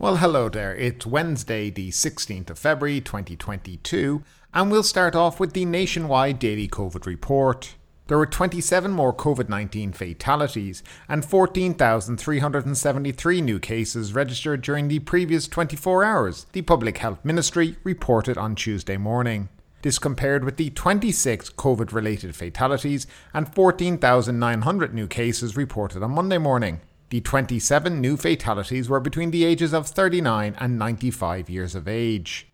Well, hello there. It's Wednesday, the 16th of February 2022, and we'll start off with the nationwide daily COVID report. There were 27 more COVID 19 fatalities and 14,373 new cases registered during the previous 24 hours, the Public Health Ministry reported on Tuesday morning. This compared with the 26 COVID related fatalities and 14,900 new cases reported on Monday morning. The 27 new fatalities were between the ages of 39 and 95 years of age.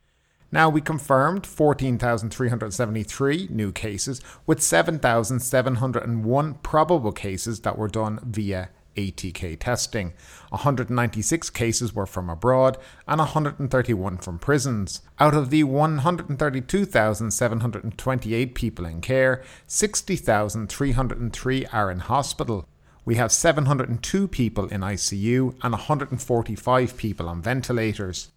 Now, we confirmed 14,373 new cases with 7,701 probable cases that were done via ATK testing. 196 cases were from abroad and 131 from prisons. Out of the 132,728 people in care, 60,303 are in hospital we have 702 people in ICU and 145 people on ventilators.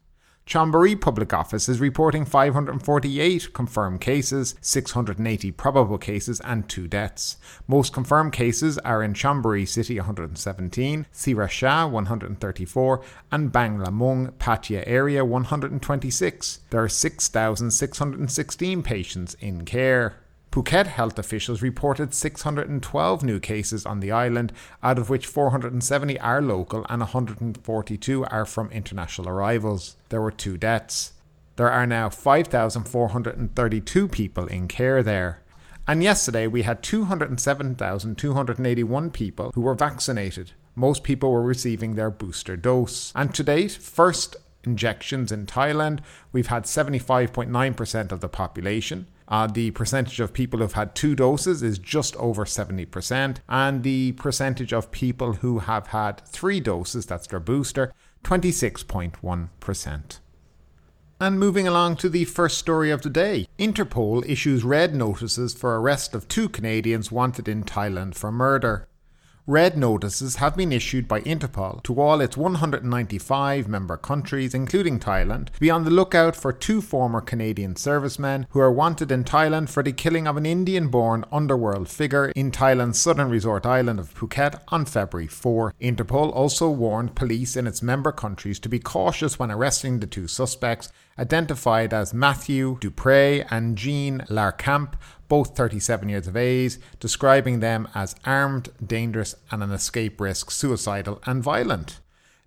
Chonburi Public Office is reporting 548 confirmed cases, 680 probable cases, and 2 deaths. Most confirmed cases are in Chonburi City 117, Sriracha 134, and Banglamung Pattaya area 126. There are 6,616 patients in care. Phuket health officials reported 612 new cases on the island, out of which 470 are local and 142 are from international arrivals. There were two deaths. There are now 5,432 people in care there. And yesterday we had 207,281 people who were vaccinated. Most people were receiving their booster dose. And to date, first injections in Thailand, we've had 75.9% of the population. Uh, the percentage of people who've had two doses is just over 70%, and the percentage of people who have had three doses, that's their booster, 26.1%. And moving along to the first story of the day Interpol issues red notices for arrest of two Canadians wanted in Thailand for murder. Red notices have been issued by Interpol to all its 195 member countries, including Thailand, to be on the lookout for two former Canadian servicemen who are wanted in Thailand for the killing of an Indian born underworld figure in Thailand's southern resort island of Phuket on February 4. Interpol also warned police in its member countries to be cautious when arresting the two suspects, identified as Matthew Dupre and Jean Larcamp, both 37 years of age, describing them as armed, dangerous, and an escape risk, suicidal, and violent.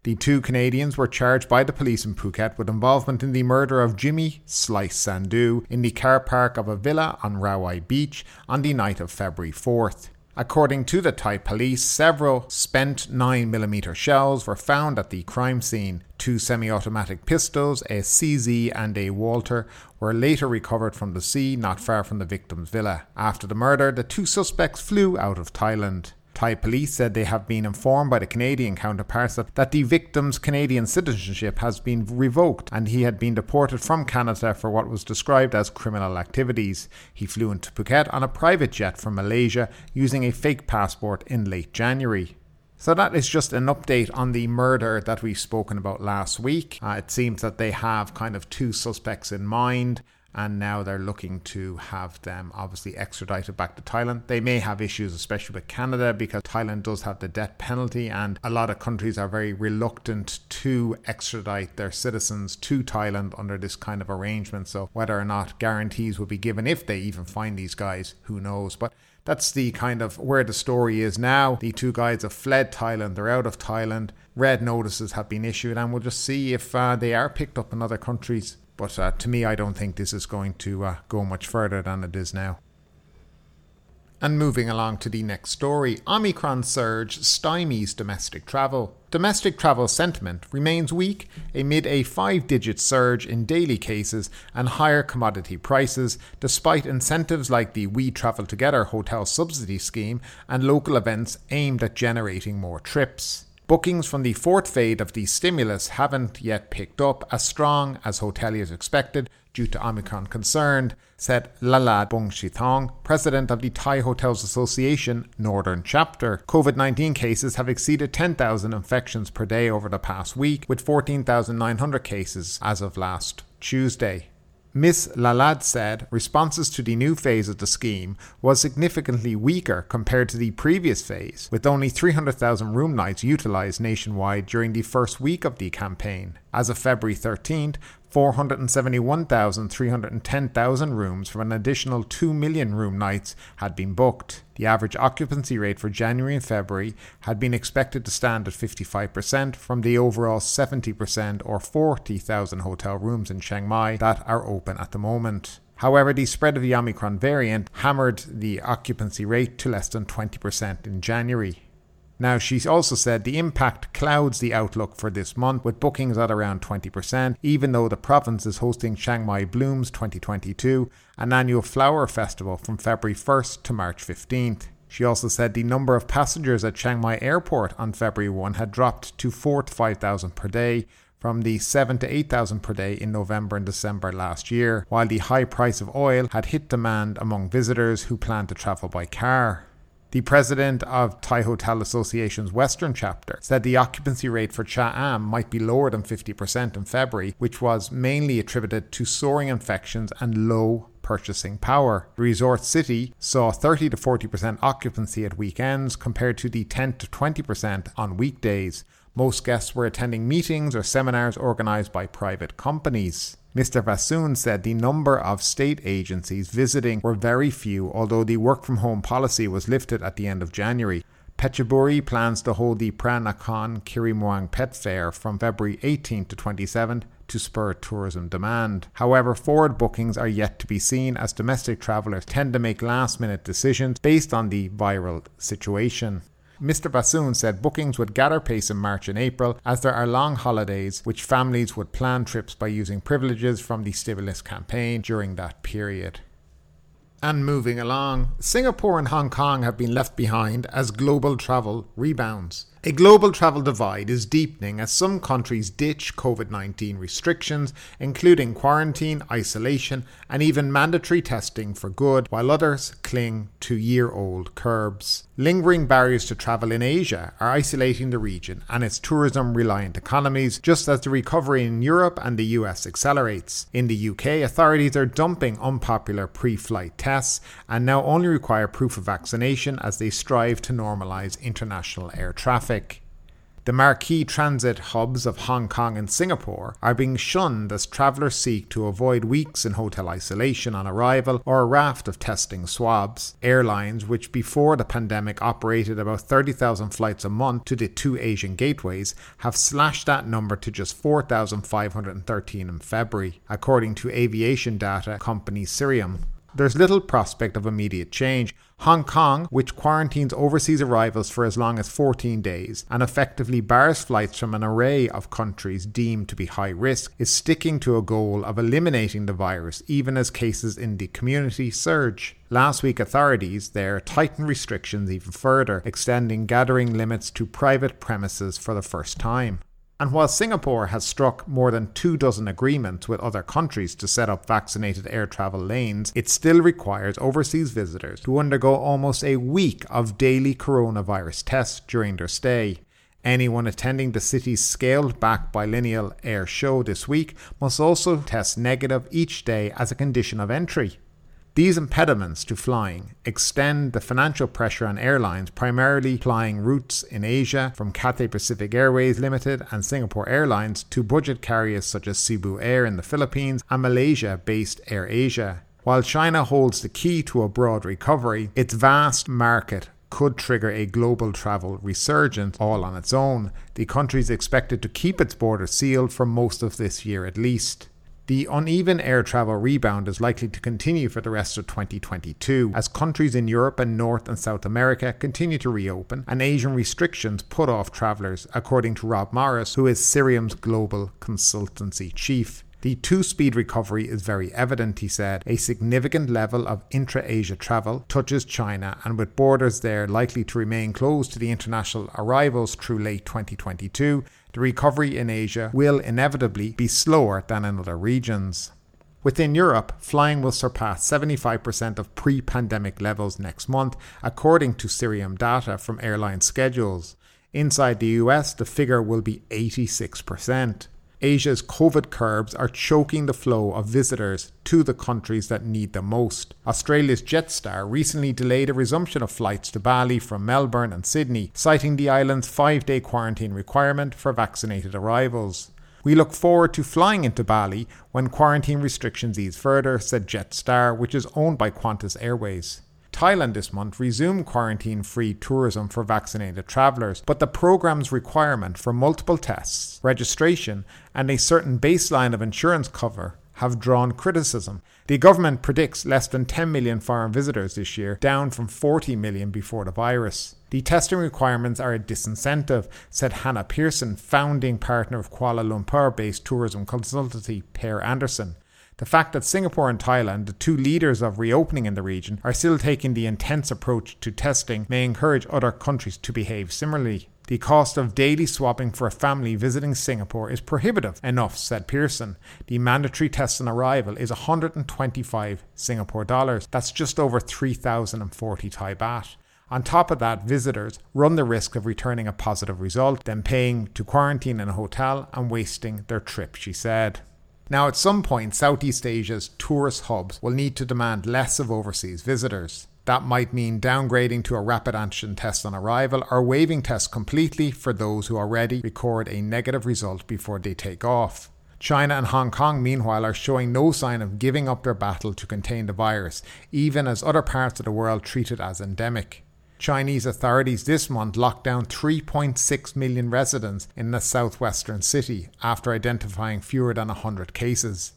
The two Canadians were charged by the police in Phuket with involvement in the murder of Jimmy Slice Sandhu in the car park of a villa on Rawai Beach on the night of February 4th. According to the Thai police, several spent 9mm shells were found at the crime scene. Two semi automatic pistols, a CZ and a Walther, were later recovered from the sea not far from the victim's villa. After the murder, the two suspects flew out of Thailand. Thai police said they have been informed by the Canadian counterparts that, the victim's Canadian citizenship has been revoked and he had been deported from Canada for what was described as criminal activities. He flew into Phuket on a private jet from Malaysia using a fake passport in late January. So that is just an update on the murder that we've spoken about last week. Uh, it seems that they have kind of two suspects in mind and now they're looking to have them obviously extradited back to Thailand. They may have issues, especially with Canada, because Thailand does have the death penalty, and a lot of countries are very reluctant to extradite their citizens to Thailand under this kind of arrangement. So, whether or not guarantees will be given if they even find these guys, who knows? But that's the kind of where the story is now. The two guys have fled Thailand, they're out of Thailand. Red notices have been issued, and we'll just see if uh, they are picked up in other countries but uh, to me, I don't think this is going to uh, go much further than it is now. And moving along to the next story Omicron surge stymies domestic travel. Domestic travel sentiment remains weak amid a five digit surge in daily cases and higher commodity prices, despite incentives like the We Travel Together hotel subsidy scheme and local events aimed at generating more trips. Bookings from the fourth phase of the stimulus haven't yet picked up as strong as hoteliers expected due to Omicron concerned, said Lalad Bungsrithong, president of the Thai Hotels Association Northern Chapter. COVID 19 cases have exceeded 10,000 infections per day over the past week, with 14,900 cases as of last Tuesday. Ms. Lalad said responses to the new phase of the scheme was significantly weaker compared to the previous phase, with only 300,000 room nights utilised nationwide during the first week of the campaign. As of February 13th, 471,310,000 rooms from an additional 2 million room nights had been booked. The average occupancy rate for January and February had been expected to stand at 55% from the overall 70% or 40,000 hotel rooms in Chiang Mai that are open at the moment. However, the spread of the Omicron variant hammered the occupancy rate to less than 20% in January. Now, she also said the impact clouds the outlook for this month, with bookings at around 20%, even though the province is hosting Chiang Mai Blooms 2022, an annual flower festival from February 1st to March 15th. She also said the number of passengers at Chiang Mai Airport on February 1 had dropped to 4 to 5,000 per day, from the 7 to 8,000 per day in November and December last year, while the high price of oil had hit demand among visitors who plan to travel by car. The president of Thai Hotel Association's Western chapter said the occupancy rate for Cha Am might be lower than 50% in February, which was mainly attributed to soaring infections and low purchasing power. The resort city saw 30 to 40% occupancy at weekends compared to the 10 to 20% on weekdays. Most guests were attending meetings or seminars organized by private companies. Mr. Vassoon said the number of state agencies visiting were very few, although the work from home policy was lifted at the end of January. Phetchaburi plans to hold the Phra Nakhon Kirimuang Pet Fair from February 18 to 27 to spur tourism demand. However, forward bookings are yet to be seen as domestic travellers tend to make last minute decisions based on the viral situation. Mr. Bassoon said bookings would gather pace in March and April as there are long holidays which families would plan trips by using privileges from the stimulus campaign during that period. And moving along, Singapore and Hong Kong have been left behind as global travel rebounds. A global travel divide is deepening as some countries ditch COVID 19 restrictions, including quarantine, isolation, and even mandatory testing for good, while others cling to year old curbs. Lingering barriers to travel in Asia are isolating the region and its tourism reliant economies, just as the recovery in Europe and the US accelerates. In the UK, authorities are dumping unpopular pre flight tests and now only require proof of vaccination as they strive to normalise international air traffic traffic. The marquee transit hubs of Hong Kong and Singapore are being shunned as travellers seek to avoid weeks in hotel isolation on arrival or a raft of testing swabs. Airlines, which before the pandemic operated about 30,000 flights a month to the two Asian gateways, have slashed that number to just 4,513 in February, according to aviation data company Cirium. There's little prospect of immediate change. Hong Kong, which quarantines overseas arrivals for as long as 14 days and effectively bars flights from an array of countries deemed to be high risk, is sticking to a goal of eliminating the virus even as cases in the community surge. Last week, authorities there tightened restrictions even further, extending gathering limits to private premises for the first time. And while Singapore has struck more than two dozen agreements with other countries to set up vaccinated air travel lanes, it still requires overseas visitors to undergo almost a week of daily coronavirus tests during their stay. Anyone attending the city's scaled back biennial air show this week must also test negative each day as a condition of entry. These impediments to flying extend the financial pressure on airlines primarily flying routes in Asia from Cathay Pacific Airways Limited and Singapore Airlines to budget carriers such as Cebu Air in the Philippines and Malaysia based Air Asia. While China holds the key to a broad recovery, its vast market could trigger a global travel resurgence all on its own. The country is expected to keep its borders sealed for most of this year at least. The uneven air travel rebound is likely to continue for the rest of 2022 as countries in Europe and North and South America continue to reopen and Asian restrictions put off travellers, according to Rob Morris, who is Cirium's global consultancy chief. The two speed recovery is very evident, he said. A significant level of intra Asia travel touches China, and with borders there likely to remain closed to the international arrivals through late 2022, the recovery in Asia will inevitably be slower than in other regions. Within Europe, flying will surpass 75% of pre pandemic levels next month, according to Cirium data from airline schedules. Inside the US, the figure will be 86%. Asia's COVID curbs are choking the flow of visitors to the countries that need them most. Australia's Jetstar recently delayed a resumption of flights to Bali from Melbourne and Sydney, citing the island's five day quarantine requirement for vaccinated arrivals. We look forward to flying into Bali when quarantine restrictions ease further, said Jetstar, which is owned by Qantas Airways. Thailand this month resumed quarantine free tourism for vaccinated travellers, but the program's requirement for multiple tests, registration, and a certain baseline of insurance cover have drawn criticism. The government predicts less than 10 million foreign visitors this year, down from 40 million before the virus. The testing requirements are a disincentive, said Hannah Pearson, founding partner of Kuala Lumpur based tourism consultancy Pear Anderson. The fact that Singapore and Thailand, the two leaders of reopening in the region, are still taking the intense approach to testing may encourage other countries to behave similarly. The cost of daily swabbing for a family visiting Singapore is prohibitive enough, said Pearson. The mandatory test on arrival is 125 Singapore dollars. That's just over 3,040 Thai baht. On top of that, visitors run the risk of returning a positive result, then paying to quarantine in a hotel and wasting their trip, she said. Now, at some point, Southeast Asia's tourist hubs will need to demand less of overseas visitors. That might mean downgrading to a rapid antigen test on arrival or waiving tests completely for those who already record a negative result before they take off. China and Hong Kong, meanwhile, are showing no sign of giving up their battle to contain the virus, even as other parts of the world treat it as endemic. Chinese authorities this month locked down 3.6 million residents in the southwestern city after identifying fewer than 100 cases.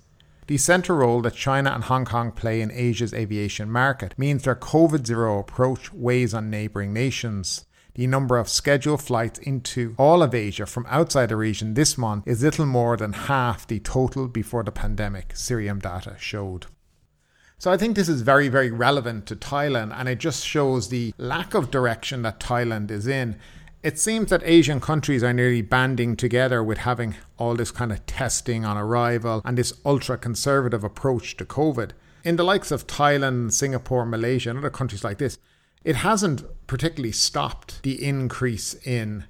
The central role that China and Hong Kong play in Asia's aviation market means their COVID zero approach weighs on neighbouring nations. The number of scheduled flights into all of Asia from outside the region this month is little more than half the total before the pandemic, Cirium data showed. So I think this is very, very relevant to Thailand, and it just shows the lack of direction that Thailand is in. It seems that Asian countries are nearly banding together with having all this kind of testing on arrival and this ultra conservative approach to COVID. In the likes of Thailand, Singapore, Malaysia, and other countries like this, it hasn't particularly stopped the increase in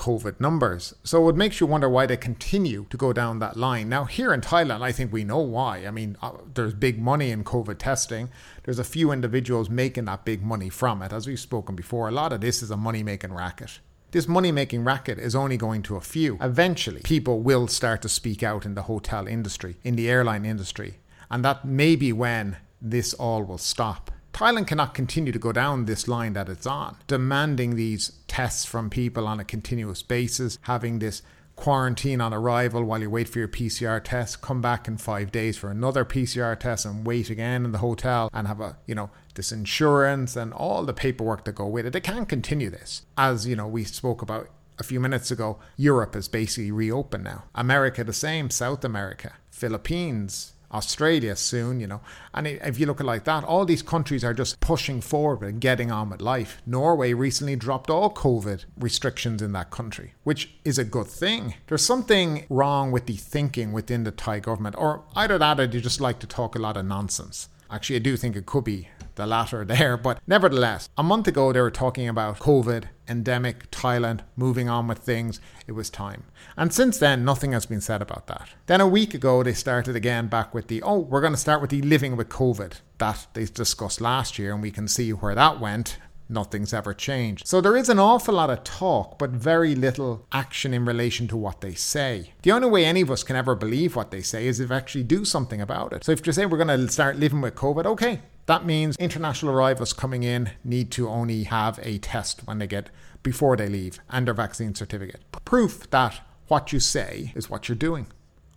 COVID numbers. So it makes you wonder why they continue to go down that line. Now, here in Thailand, I think we know why. I mean, uh, there's big money in COVID testing. There's a few individuals making that big money from it. As we've spoken before, a lot of this is a money making racket. This money making racket is only going to a few. Eventually, people will start to speak out in the hotel industry, in the airline industry. And that may be when this all will stop. Thailand cannot continue to go down this line that it's on, demanding these tests from people on a continuous basis, having this quarantine on arrival while you wait for your PCR test, come back in five days for another PCR test and wait again in the hotel and have a, you know, this insurance and all the paperwork that go with it. They can't continue this. As, you know, we spoke about a few minutes ago, Europe is basically reopened now. America the same, South America, Philippines, Australia soon, you know. And if you look at like that, all these countries are just pushing forward and getting on with life. Norway recently dropped all COVID restrictions in that country, which is a good thing. There's something wrong with the thinking within the Thai government, or either that or they just like to talk a lot of nonsense. Actually, I do think it could be the latter there. But nevertheless, a month ago they were talking about COVID, endemic, Thailand, moving on with things. It was time. And since then, nothing has been said about that. Then a week ago, they started again back with the, oh, we're going to start with the living with COVID that they discussed last year, and we can see where that went nothing's ever changed. So there is an awful lot of talk, but very little action in relation to what they say. The only way any of us can ever believe what they say is if actually do something about it. So if you say we're going to start living with COVID, okay, that means international arrivals coming in need to only have a test when they get before they leave and their vaccine certificate. Proof that what you say is what you're doing.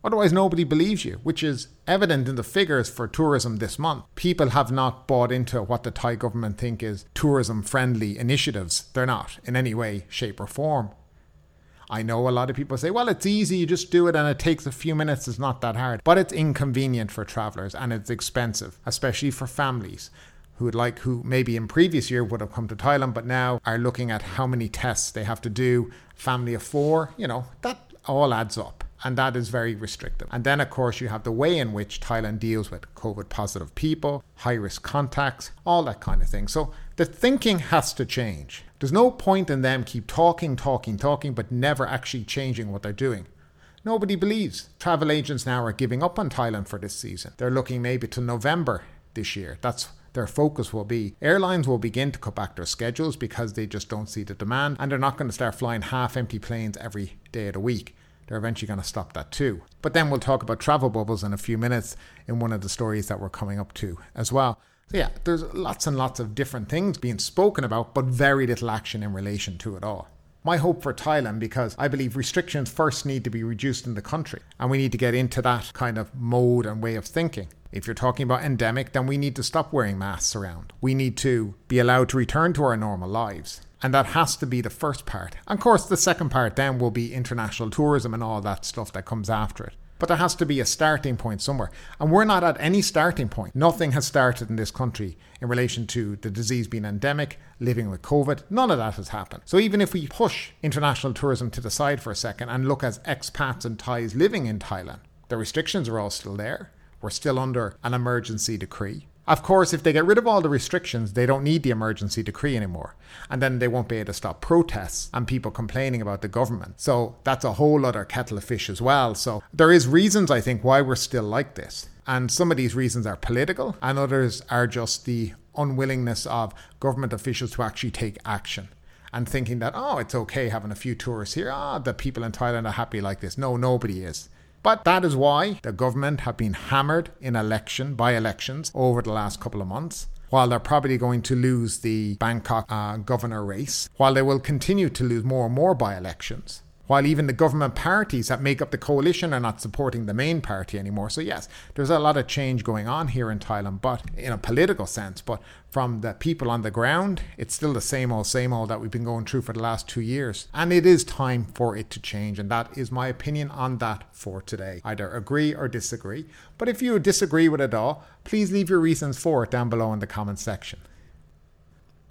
Otherwise, nobody believes you, which is evident in the figures for tourism this month. People have not bought into what the Thai government think is tourism friendly initiatives. They're not in any way, shape, or form. I know a lot of people say, well, it's easy, you just do it and it takes a few minutes, it's not that hard. But it's inconvenient for travelers and it's expensive, especially for families who would like who maybe in previous year would have come to Thailand but now are looking at how many tests they have to do family of 4 you know that all adds up and that is very restrictive. And then, of course, you have the way in which Thailand deals with COVID positive people, high risk contacts, all that kind of thing. So the thinking has to change. There's no point in them keep talking, talking, talking, but never actually changing what they're doing. Nobody believes. Travel agents now are giving up on Thailand for this season. They're looking maybe to November this year. That's their focus will be. Airlines will begin to cut back their schedules because they just don't see the demand and they're not going to start flying half empty planes every day of the week they're eventually going to stop that too. But then we'll talk about travel bubbles in a few minutes in one of the stories that we're coming up to as well. So, yeah, there's lots and lots of different things being spoken about, but very little action in relation to it all. My hope for Thailand, because I believe restrictions first need to be reduced in the country, and we need to get into that kind of mode and way of thinking. If you're talking about endemic, then we need to stop wearing masks around. We need to be allowed to return to our normal lives. And that has to be the first part. And of course, the second part then will be international tourism and all that stuff that comes after it. But there has to be a starting point somewhere. And we're not at any starting point. Nothing has started in this country in relation to the disease being endemic, living with COVID. None of that has happened. So even if we push international tourism to the side for a second and look at expats and Thais living in Thailand, the restrictions are all still there. We're still under an emergency decree. Of course, if they get rid of all the restrictions, they don't need the emergency decree anymore. And then they won't be able to stop protests and people complaining about the government. So that's a whole other kettle of fish as well. So there is reasons, I think, why we're still like this. And some of these reasons are political, and others are just the unwillingness of government officials to actually take action and thinking that, oh, it's okay having a few tourists here. Ah, oh, the people in Thailand are happy like this. No, nobody is. But that is why the government have been hammered in election by elections over the last couple of months. While they're probably going to lose the Bangkok uh, governor race, while they will continue to lose more and more by elections while even the government parties that make up the coalition are not supporting the main party anymore. So, yes, there's a lot of change going on here in Thailand, but in a political sense. But from the people on the ground, it's still the same old, same old that we've been going through for the last two years. And it is time for it to change. And that is my opinion on that for today. Either agree or disagree. But if you disagree with it all, please leave your reasons for it down below in the comments section.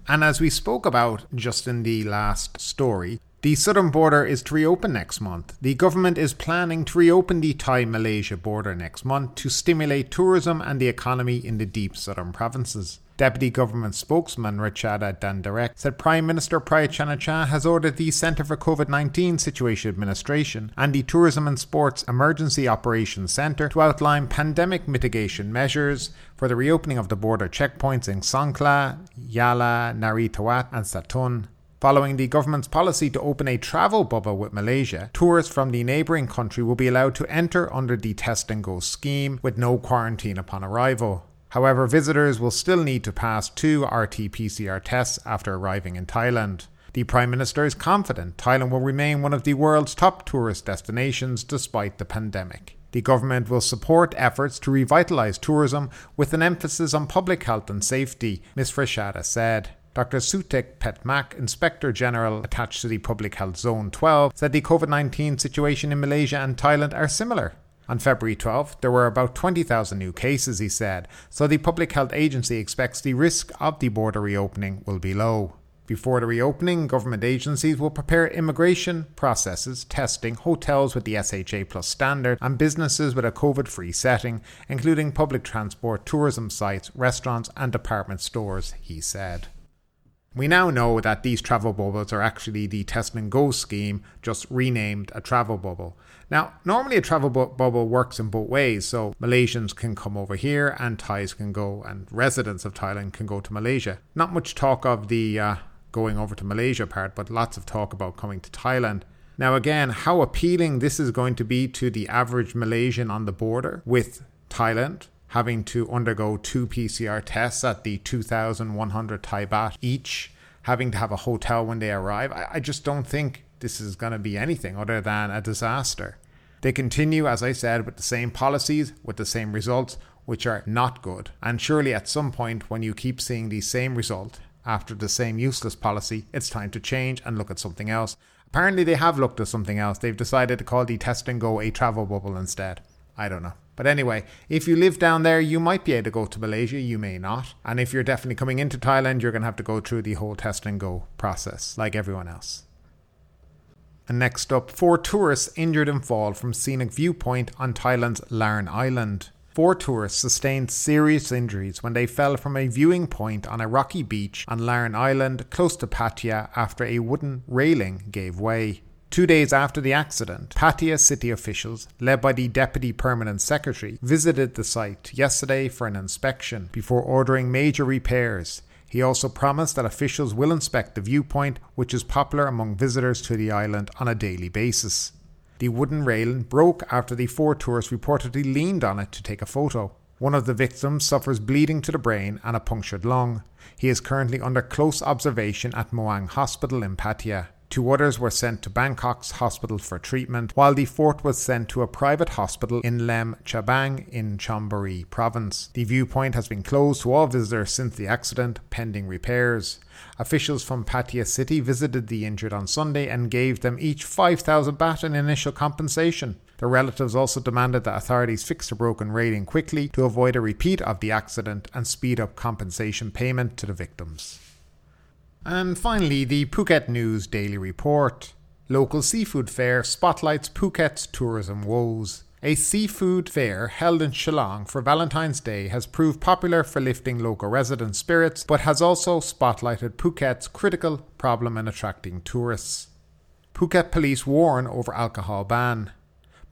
And as we spoke about just in the last story, the southern border is to reopen next month. The government is planning to reopen the Thai Malaysia border next month to stimulate tourism and the economy in the deep southern provinces. Deputy Government spokesman Ratchada Dhanadirek said Prime Minister Prayut Chan-o-cha has ordered the Centre for COVID-19 Situation Administration and the Tourism and Sports Emergency Operations Centre to outline pandemic mitigation measures for the reopening of the border checkpoints in Songkhla, Yala, Narathiwat and Satun. Following the government's policy to open a travel bubble with Malaysia, tourists from the neighbouring country will be allowed to enter under the test and go scheme with no quarantine upon arrival. However, visitors will still need to pass two RT PCR tests after arriving in Thailand. The Prime Minister is confident Thailand will remain one of the world's top tourist destinations despite the pandemic. The government will support efforts to revitalise tourism with an emphasis on public health and safety, Ms. Ratchada said. Dr. Sutek Petmak, Inspector General attached to the Public Health Zone 12, said the COVID 19 situation in Malaysia and Thailand are similar. On February 12th, there were about 20,000 new cases, he said, so the Public Health Agency expects the risk of the border reopening will be low. Before the reopening, government agencies will prepare immigration processes, testing, hotels with the SHA Plus standard, and businesses with a COVID free setting, including public transport, tourism sites, restaurants, and department stores, he said. We now know that these travel bubbles are actually the test and go scheme, just renamed a travel bubble. Now, normally a travel bu- bubble works in both ways, so Malaysians can come over here and Thais can go, and residents of Thailand can go to Malaysia. Not much talk of the uh, going over to Malaysia part, but lots of talk about coming to Thailand. Now, again, how appealing this is going to be to the average Malaysian on the border with Thailand having to undergo two PCR tests at the 2,100 Thai baht each, having to have a hotel when they arrive. I, I just don't think this is going to be anything other than a disaster. They continue, as I said, with the same policies, with the same results, which are not good. And surely at some point, when you keep seeing the same result after the same useless policy, it's time to change and look at something else. Apparently, they have looked at something else. They've decided to call the test and go a travel bubble instead. I don't know. But anyway, if you live down there, you might be able to go to Malaysia, you may not. And if you're definitely coming into Thailand, you're going to have to go through the whole test and go process, like everyone else. And next up, four tourists injured in fall from scenic viewpoint on Thailand's Larn Island. Four tourists sustained serious injuries when they fell from a viewing point on a rocky beach on Larn Island close to Pattaya after a wooden railing gave way. Two days after the accident, Pattaya city officials, led by the Deputy Permanent Secretary, visited the site yesterday for an inspection before ordering major repairs. He also promised that officials will inspect the viewpoint, which is popular among visitors to the island on a daily basis. The wooden railing broke after the four tourists reportedly leaned on it to take a photo. One of the victims suffers bleeding to the brain and a punctured lung. He is currently under close observation at Moang Hospital in Pattaya. Two others were sent to Bangkok's hospital for treatment, while the fourth was sent to a private hospital in Laem Chabang in Chonburi province. The viewpoint has been closed to all visitors since the accident, pending repairs. Officials from Pattaya City visited the injured on Sunday and gave them each 5,000 baht in initial compensation. The relatives also demanded that authorities fix the broken railing quickly to avoid a repeat of the accident and speed up compensation payment to the victims. And finally, the Phuket News Daily Report. Local seafood fair spotlights Phuket's tourism woes. A seafood fair held in Chalong for Valentine's Day has proved popular for lifting local residents' spirits, but has also spotlighted Phuket's critical problem in attracting tourists. Phuket police warn over alcohol ban.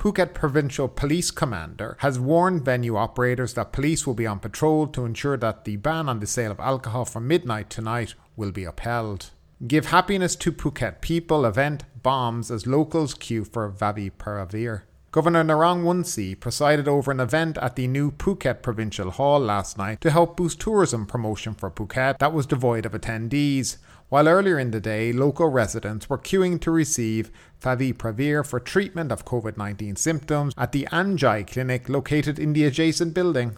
Phuket Provincial Police Commander has warned venue operators that police will be on patrol to ensure that the ban on the sale of alcohol from midnight tonight will be upheld. Give happiness to Phuket people event bombs as locals queue for Favipiravir. Governor Narong Woonciew presided over an event at the new Phuket Provincial Hall last night to help boost tourism promotion for Phuket that was devoid of attendees while earlier in the day, local residents were queuing to receive Favipiravir for treatment of COVID 19 symptoms at the Anjai clinic located in the adjacent building.